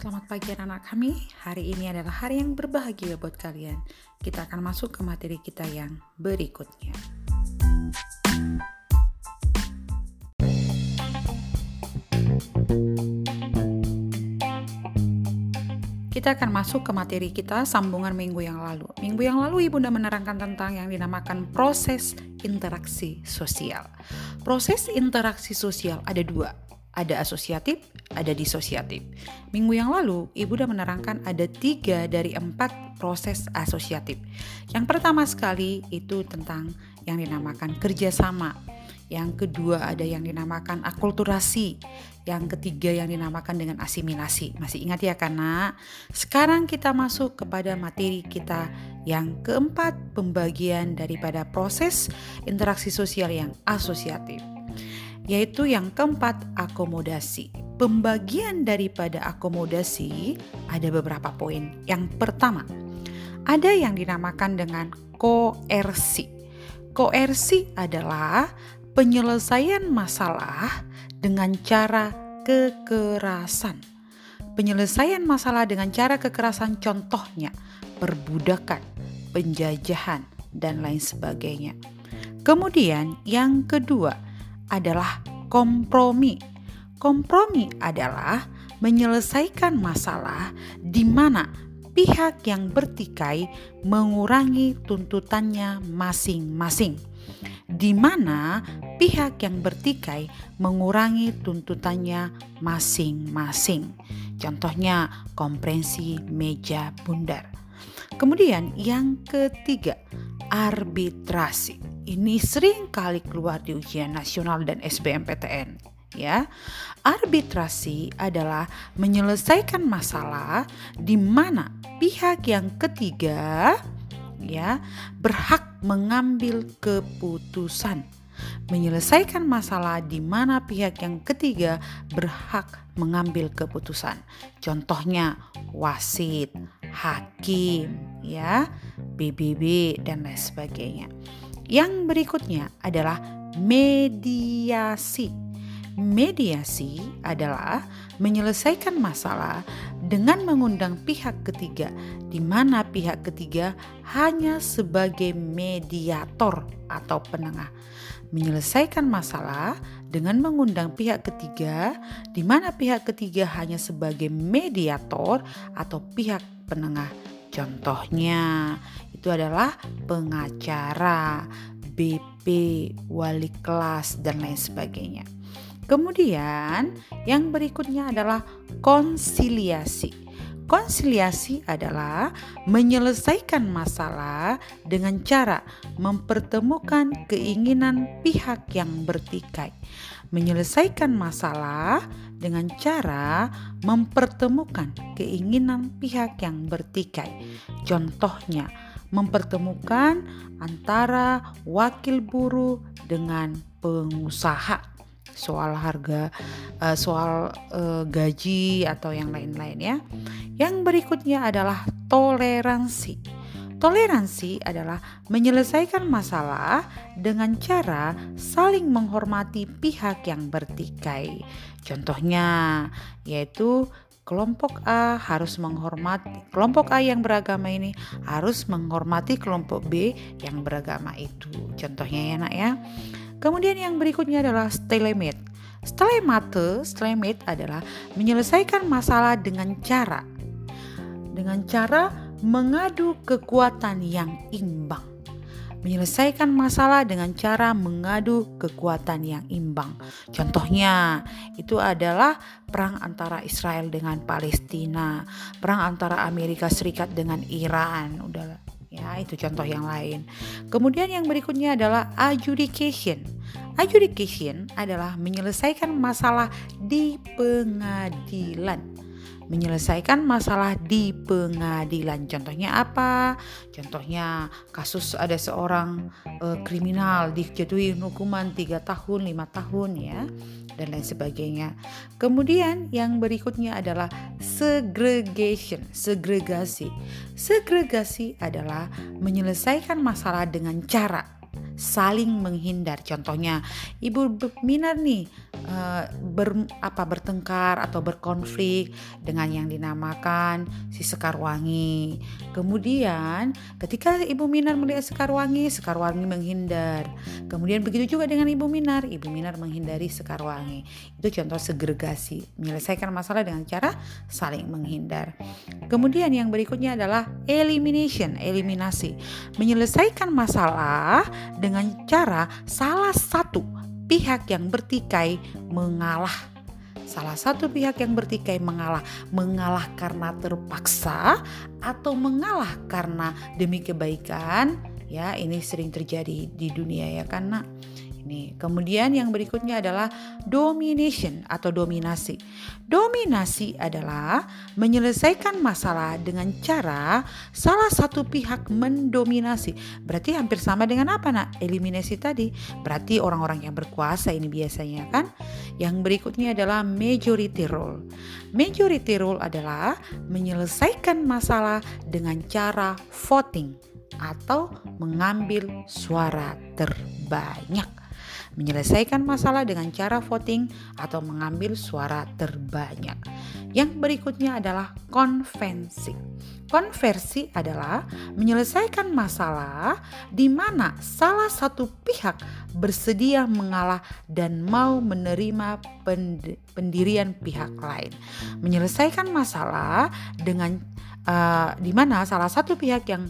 Selamat pagi anak-anak kami. Hari ini adalah hari yang berbahagia buat kalian. Kita akan masuk ke materi kita yang berikutnya. Kita akan masuk ke materi kita sambungan minggu yang lalu. Minggu yang lalu Ibunda menerangkan tentang yang dinamakan proses interaksi sosial. Proses interaksi sosial ada dua, ada asosiatif, ada disosiatif. Minggu yang lalu, Ibu sudah menerangkan ada tiga dari empat proses asosiatif. Yang pertama sekali itu tentang yang dinamakan kerjasama. Yang kedua ada yang dinamakan akulturasi. Yang ketiga yang dinamakan dengan asimilasi. Masih ingat ya karena sekarang kita masuk kepada materi kita yang keempat pembagian daripada proses interaksi sosial yang asosiatif yaitu yang keempat akomodasi. Pembagian daripada akomodasi ada beberapa poin. Yang pertama, ada yang dinamakan dengan koersi. Koersi adalah penyelesaian masalah dengan cara kekerasan. Penyelesaian masalah dengan cara kekerasan contohnya perbudakan, penjajahan, dan lain sebagainya. Kemudian yang kedua, adalah kompromi. Kompromi adalah menyelesaikan masalah di mana pihak yang bertikai mengurangi tuntutannya masing-masing. Di mana pihak yang bertikai mengurangi tuntutannya masing-masing. Contohnya komprensi meja bundar. Kemudian yang ketiga, arbitrasi ini sering kali keluar di ujian nasional dan SBMPTN ya. Arbitrasi adalah menyelesaikan masalah di mana pihak yang ketiga ya berhak mengambil keputusan. Menyelesaikan masalah di mana pihak yang ketiga berhak mengambil keputusan. Contohnya wasit, hakim, ya, BBB dan lain sebagainya. Yang berikutnya adalah mediasi. Mediasi adalah menyelesaikan masalah dengan mengundang pihak ketiga, di mana pihak ketiga hanya sebagai mediator atau penengah. Menyelesaikan masalah dengan mengundang pihak ketiga, di mana pihak ketiga hanya sebagai mediator atau pihak penengah. Contohnya itu adalah pengacara, BP, wali kelas dan lain sebagainya. Kemudian yang berikutnya adalah konsiliasi. Konsiliasi adalah menyelesaikan masalah dengan cara mempertemukan keinginan pihak yang bertikai. Menyelesaikan masalah dengan cara mempertemukan keinginan pihak yang bertikai. Contohnya, mempertemukan antara wakil buruh dengan pengusaha soal harga, uh, soal uh, gaji atau yang lain-lain ya. Yang berikutnya adalah toleransi. Toleransi adalah menyelesaikan masalah dengan cara saling menghormati pihak yang bertikai. Contohnya yaitu kelompok A harus menghormati kelompok A yang beragama ini harus menghormati kelompok B yang beragama itu. Contohnya ya nak ya. Kemudian yang berikutnya adalah stalemate. Stalemate, stalemate adalah menyelesaikan masalah dengan cara dengan cara mengadu kekuatan yang imbang. Menyelesaikan masalah dengan cara mengadu kekuatan yang imbang. Contohnya, itu adalah perang antara Israel dengan Palestina, perang antara Amerika Serikat dengan Iran. Udah ya itu contoh yang lain kemudian yang berikutnya adalah adjudication adjudication adalah menyelesaikan masalah di pengadilan menyelesaikan masalah di pengadilan. Contohnya apa? Contohnya kasus ada seorang uh, kriminal dijatuhi hukuman 3 tahun, 5 tahun ya dan lain sebagainya. Kemudian yang berikutnya adalah segregation, segregasi. Segregasi adalah menyelesaikan masalah dengan cara saling menghindar. Contohnya, Ibu Minar nih uh, ber, apa bertengkar atau berkonflik dengan yang dinamakan si Sekarwangi. Kemudian, ketika Ibu Minar melihat Sekarwangi, Sekarwangi menghindar. Kemudian begitu juga dengan Ibu Minar, Ibu Minar menghindari Sekarwangi. Itu contoh segregasi, menyelesaikan masalah dengan cara saling menghindar. Kemudian yang berikutnya adalah elimination, eliminasi. Menyelesaikan masalah dengan cara salah satu pihak yang bertikai mengalah. Salah satu pihak yang bertikai mengalah, mengalah karena terpaksa atau mengalah karena demi kebaikan, ya ini sering terjadi di dunia ya karena ini. Kemudian yang berikutnya adalah domination atau dominasi. Dominasi adalah menyelesaikan masalah dengan cara salah satu pihak mendominasi. Berarti hampir sama dengan apa nak? Eliminasi tadi. Berarti orang-orang yang berkuasa ini biasanya kan. Yang berikutnya adalah majority rule. Majority rule adalah menyelesaikan masalah dengan cara voting atau mengambil suara terbanyak menyelesaikan masalah dengan cara voting atau mengambil suara terbanyak. Yang berikutnya adalah konvensi. Konversi adalah menyelesaikan masalah di mana salah satu pihak bersedia mengalah dan mau menerima pendirian pihak lain. Menyelesaikan masalah dengan uh, di mana salah satu pihak yang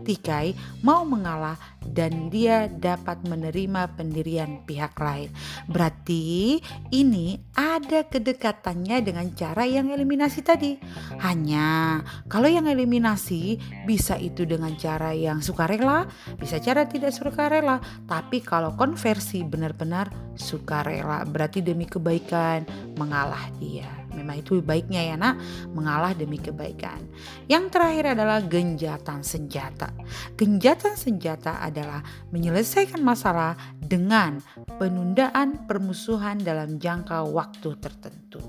bertikai mau mengalah dan dia dapat menerima pendirian pihak lain. Berarti ini ada kedekatannya dengan cara yang eliminasi tadi. Hanya kalau yang eliminasi bisa itu dengan cara yang sukarela, bisa cara tidak sukarela. Tapi kalau konversi benar-benar sukarela, berarti demi kebaikan mengalah dia. Memang itu baiknya ya nak, mengalah demi kebaikan. Yang terakhir adalah genjatan senjata. Genjatan senjata adalah menyelesaikan masalah dengan penundaan permusuhan dalam jangka waktu tertentu.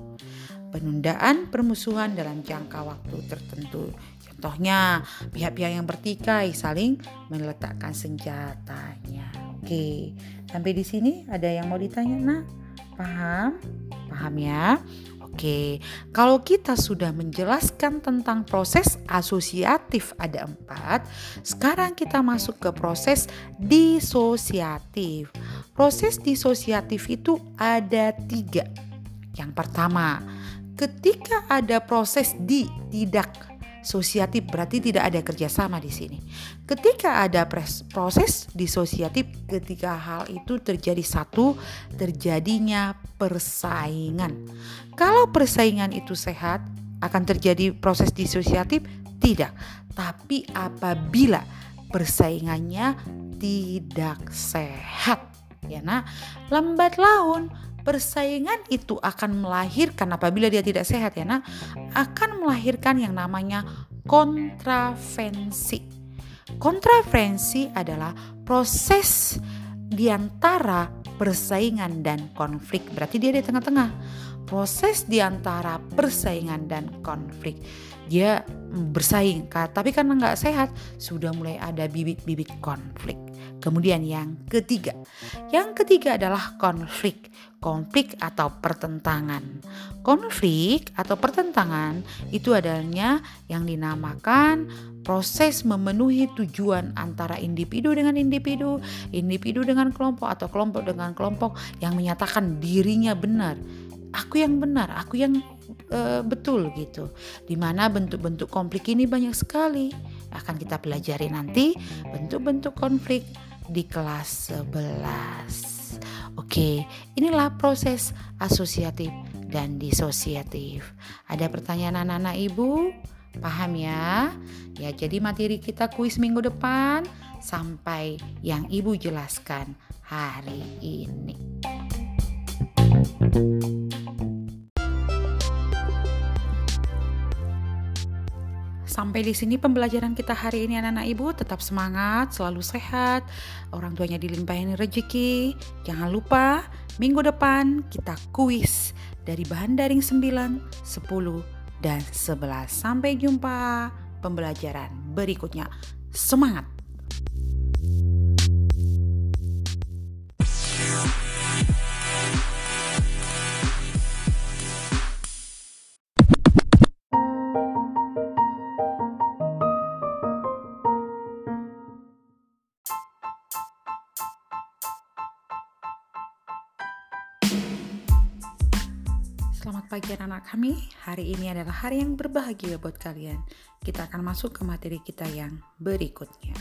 Penundaan permusuhan dalam jangka waktu tertentu. Contohnya, pihak-pihak yang bertikai saling meletakkan senjatanya. Oke, sampai di sini ada yang mau ditanya, Nak? Paham? Paham ya? Oke, kalau kita sudah menjelaskan tentang proses asosiatif ada empat, sekarang kita masuk ke proses disosiatif. Proses disosiatif itu ada tiga. Yang pertama, ketika ada proses di tidak Sosiatif berarti tidak ada kerjasama di sini. Ketika ada proses disosiatif, ketika hal itu terjadi satu, terjadinya persaingan. Kalau persaingan itu sehat, akan terjadi proses disosiatif? Tidak. Tapi apabila persaingannya tidak sehat, ya nah, lambat laun persaingan itu akan melahirkan apabila dia tidak sehat ya nak akan melahirkan yang namanya kontravensi. Kontravensi adalah proses di antara persaingan dan konflik. Berarti dia di tengah-tengah. Proses di antara persaingan dan konflik. Dia bersaing, tapi karena nggak sehat sudah mulai ada bibit-bibit konflik. Kemudian yang ketiga, yang ketiga adalah konflik, konflik atau pertentangan. Konflik atau pertentangan itu adanya yang dinamakan proses memenuhi tujuan antara individu dengan individu, individu dengan kelompok atau kelompok dengan kelompok yang menyatakan dirinya benar. Aku yang benar, aku yang uh, betul gitu. Di mana bentuk-bentuk konflik ini banyak sekali. Akan kita pelajari nanti bentuk-bentuk konflik di kelas 11. Oke, inilah proses asosiatif dan disosiatif. Ada pertanyaan anak-anak ibu? Paham ya? Ya, jadi materi kita kuis minggu depan sampai yang ibu jelaskan hari ini. Sampai di sini pembelajaran kita hari ini anak-anak ibu tetap semangat, selalu sehat, orang tuanya dilimpahin rezeki. Jangan lupa minggu depan kita kuis dari bahan daring 9, 10, dan 11. Sampai jumpa pembelajaran berikutnya. Semangat! Pagi anak-anak kami. Hari ini adalah hari yang berbahagia buat kalian. Kita akan masuk ke materi kita yang berikutnya.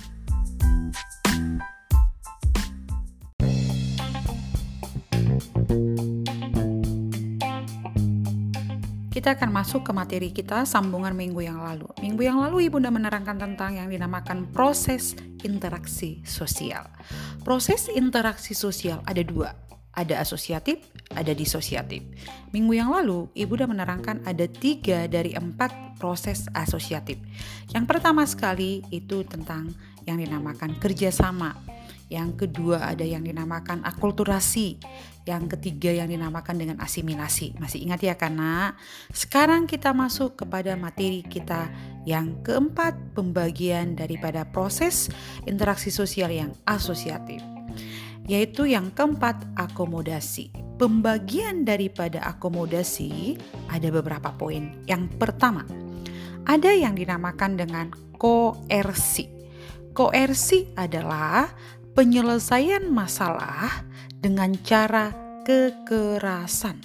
Kita akan masuk ke materi kita sambungan minggu yang lalu. Minggu yang lalu Ibunda menerangkan tentang yang dinamakan proses interaksi sosial. Proses interaksi sosial ada dua, ada asosiatif, ada disosiatif. Minggu yang lalu, Ibu sudah menerangkan ada tiga dari empat proses asosiatif. Yang pertama sekali itu tentang yang dinamakan kerjasama. Yang kedua ada yang dinamakan akulturasi. Yang ketiga yang dinamakan dengan asimilasi. Masih ingat ya karena sekarang kita masuk kepada materi kita yang keempat pembagian daripada proses interaksi sosial yang asosiatif. Yaitu yang keempat akomodasi. Pembagian daripada akomodasi ada beberapa poin. Yang pertama, ada yang dinamakan dengan koersi. Koersi adalah penyelesaian masalah dengan cara kekerasan.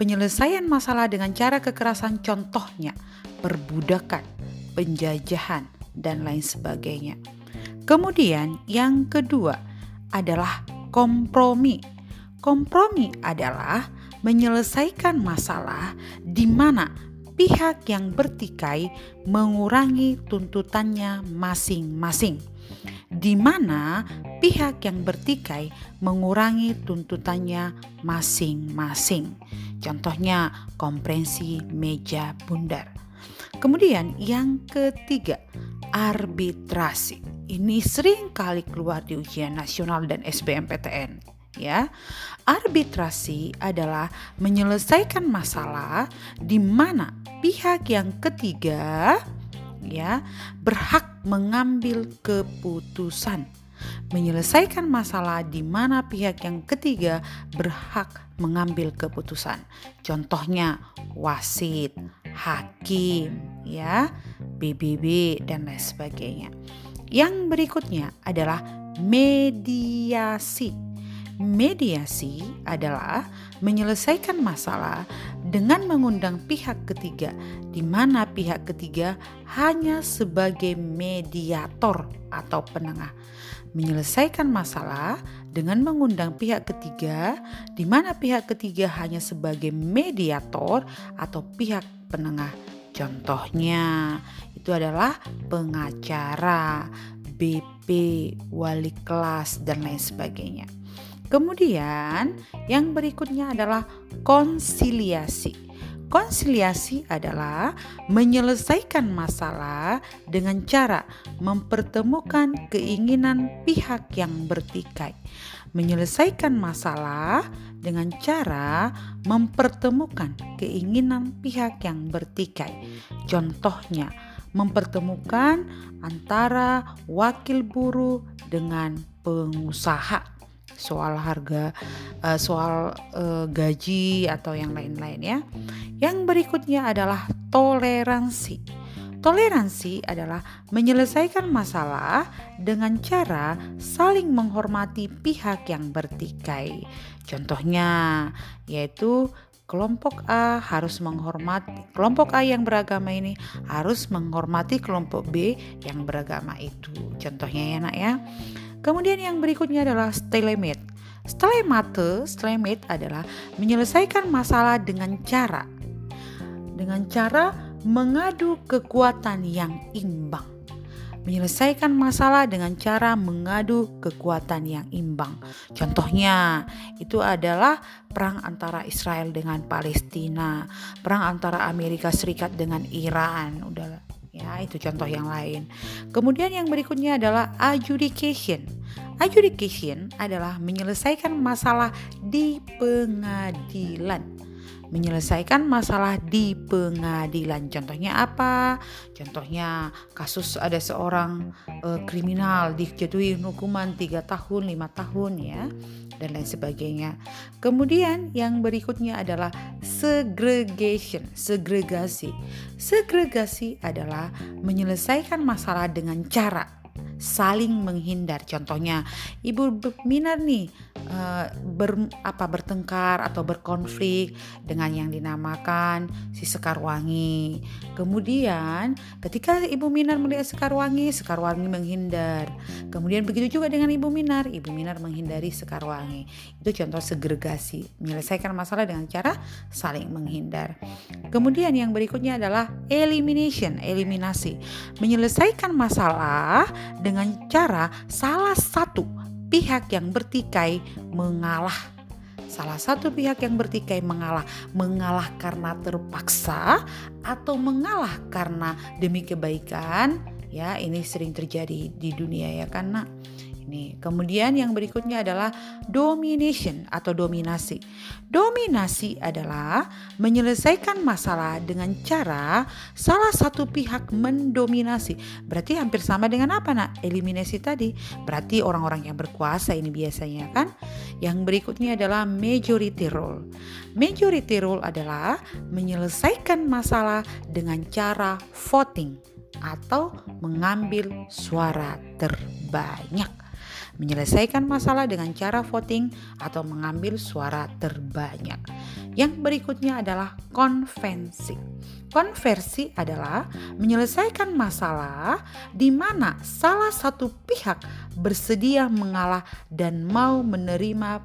Penyelesaian masalah dengan cara kekerasan contohnya perbudakan, penjajahan, dan lain sebagainya. Kemudian yang kedua adalah kompromi. Kompromi adalah menyelesaikan masalah di mana pihak yang bertikai mengurangi tuntutannya masing-masing di mana pihak yang bertikai mengurangi tuntutannya masing-masing. Contohnya komprensi meja bundar. Kemudian yang ketiga, arbitrasi. Ini sering kali keluar di ujian nasional dan SBMPTN ya. Arbitrasi adalah menyelesaikan masalah di mana pihak yang ketiga ya berhak mengambil keputusan menyelesaikan masalah di mana pihak yang ketiga berhak mengambil keputusan. Contohnya wasit, hakim, ya, BBB dan lain sebagainya. Yang berikutnya adalah mediasi Mediasi adalah menyelesaikan masalah dengan mengundang pihak ketiga, di mana pihak ketiga hanya sebagai mediator atau penengah. Menyelesaikan masalah dengan mengundang pihak ketiga, di mana pihak ketiga hanya sebagai mediator atau pihak penengah. Contohnya, itu adalah pengacara, BP, wali kelas, dan lain sebagainya. Kemudian yang berikutnya adalah konsiliasi. Konsiliasi adalah menyelesaikan masalah dengan cara mempertemukan keinginan pihak yang bertikai. Menyelesaikan masalah dengan cara mempertemukan keinginan pihak yang bertikai. Contohnya, mempertemukan antara wakil buruh dengan pengusaha soal harga, uh, soal uh, gaji atau yang lain-lain ya. Yang berikutnya adalah toleransi. Toleransi adalah menyelesaikan masalah dengan cara saling menghormati pihak yang bertikai. Contohnya yaitu kelompok A harus menghormati kelompok A yang beragama ini harus menghormati kelompok B yang beragama itu. Contohnya ya nak ya. Kemudian yang berikutnya adalah stalemate. Stalemate, stalemate adalah menyelesaikan masalah dengan cara dengan cara mengadu kekuatan yang imbang. Menyelesaikan masalah dengan cara mengadu kekuatan yang imbang. Contohnya, itu adalah perang antara Israel dengan Palestina, perang antara Amerika Serikat dengan Iran. Udah Ya, itu contoh yang lain. Kemudian yang berikutnya adalah adjudication. Adjudication adalah menyelesaikan masalah di pengadilan menyelesaikan masalah di pengadilan. Contohnya apa? Contohnya kasus ada seorang uh, kriminal dijatuhi hukuman 3 tahun, 5 tahun ya dan lain sebagainya. Kemudian yang berikutnya adalah segregation, segregasi. Segregasi adalah menyelesaikan masalah dengan cara saling menghindar. Contohnya, Ibu Minar nih uh, ber, apa bertengkar atau berkonflik dengan yang dinamakan si Sekarwangi. Kemudian ketika Ibu Minar melihat Sekarwangi, Sekarwangi menghindar. Kemudian begitu juga dengan Ibu Minar, Ibu Minar menghindari Sekarwangi. Itu contoh segregasi, menyelesaikan masalah dengan cara saling menghindar. Kemudian yang berikutnya adalah elimination, eliminasi. Menyelesaikan masalah dengan cara salah satu pihak yang bertikai mengalah. Salah satu pihak yang bertikai mengalah, mengalah karena terpaksa atau mengalah karena demi kebaikan. Ya, ini sering terjadi di dunia ya karena ini. Kemudian yang berikutnya adalah domination atau dominasi. Dominasi adalah menyelesaikan masalah dengan cara salah satu pihak mendominasi. Berarti hampir sama dengan apa nak? Eliminasi tadi. Berarti orang-orang yang berkuasa ini biasanya kan. Yang berikutnya adalah majority rule. Majority rule adalah menyelesaikan masalah dengan cara voting atau mengambil suara terbanyak menyelesaikan masalah dengan cara voting atau mengambil suara terbanyak. Yang berikutnya adalah konvensi. Konversi adalah menyelesaikan masalah di mana salah satu pihak bersedia mengalah dan mau menerima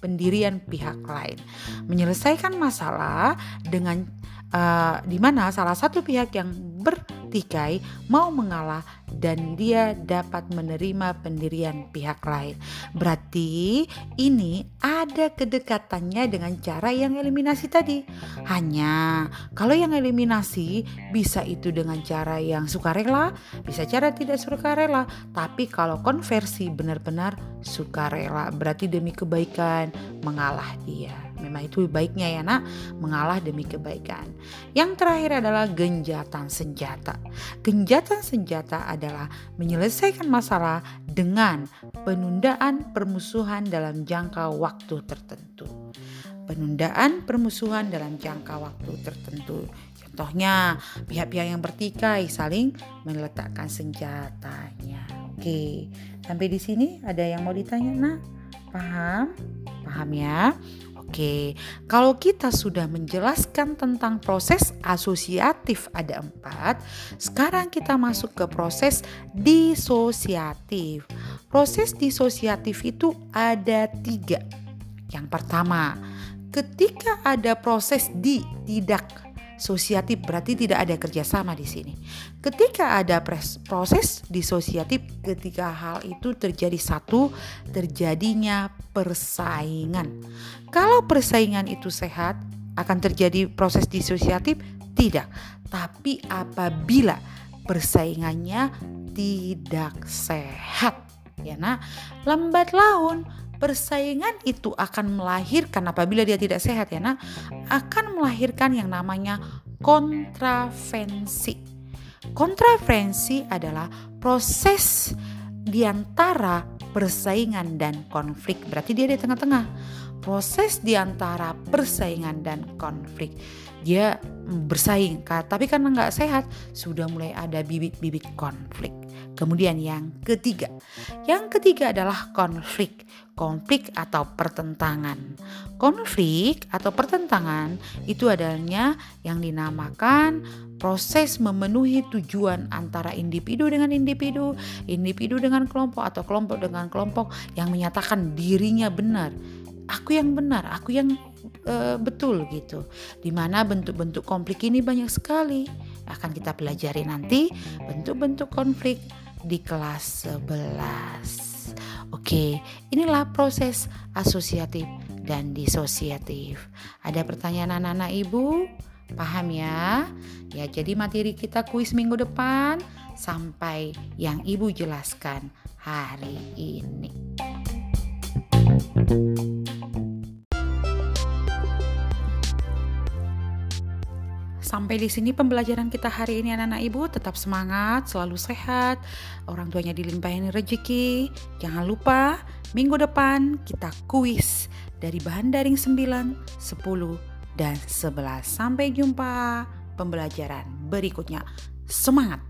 pendirian pihak lain. Menyelesaikan masalah dengan uh, di mana salah satu pihak yang bertikai mau mengalah dan dia dapat menerima pendirian pihak lain. Berarti ini ada kedekatannya dengan cara yang eliminasi tadi. Hanya kalau yang eliminasi bisa itu dengan cara yang sukarela, bisa cara tidak sukarela. Tapi kalau konversi benar-benar sukarela, berarti demi kebaikan mengalah dia. Memang itu baiknya ya nak, mengalah demi kebaikan. Yang terakhir adalah genjatan senjata. Genjatan senjata adalah menyelesaikan masalah dengan penundaan permusuhan dalam jangka waktu tertentu. Penundaan permusuhan dalam jangka waktu tertentu. Contohnya, pihak-pihak yang bertikai saling meletakkan senjatanya. Oke, sampai di sini ada yang mau ditanya, Nak? Paham? Paham ya? Oke, kalau kita sudah menjelaskan tentang proses asosiatif ada empat, sekarang kita masuk ke proses disosiatif. Proses disosiatif itu ada tiga. Yang pertama, ketika ada proses di tidak Sosiatif berarti tidak ada kerjasama di sini. Ketika ada proses disosiatif, ketika hal itu terjadi satu, terjadinya persaingan. Kalau persaingan itu sehat, akan terjadi proses disosiatif? Tidak. Tapi apabila persaingannya tidak sehat, ya nah, lambat laun persaingan itu akan melahirkan apabila dia tidak sehat ya nak akan melahirkan yang namanya kontravensi. Kontravensi adalah proses di antara persaingan dan konflik. Berarti dia di tengah-tengah. Proses di antara persaingan dan konflik. Dia bersaing, tapi karena nggak sehat sudah mulai ada bibit-bibit konflik. Kemudian yang ketiga, yang ketiga adalah konflik, konflik atau pertentangan. Konflik atau pertentangan itu adanya yang dinamakan proses memenuhi tujuan antara individu dengan individu, individu dengan kelompok atau kelompok dengan kelompok yang menyatakan dirinya benar. Aku yang benar, aku yang uh, betul gitu. Di mana bentuk-bentuk konflik ini banyak sekali. Akan kita pelajari nanti bentuk-bentuk konflik di kelas 11. Oke, inilah proses asosiatif dan disosiatif. Ada pertanyaan anak-anak ibu? Paham ya? Ya, jadi materi kita kuis minggu depan sampai yang ibu jelaskan hari ini. Sampai di sini pembelajaran kita hari ini anak-anak ibu tetap semangat, selalu sehat, orang tuanya dilimpahin rezeki. Jangan lupa minggu depan kita kuis dari bahan daring 9, 10, dan 11. Sampai jumpa pembelajaran berikutnya. Semangat!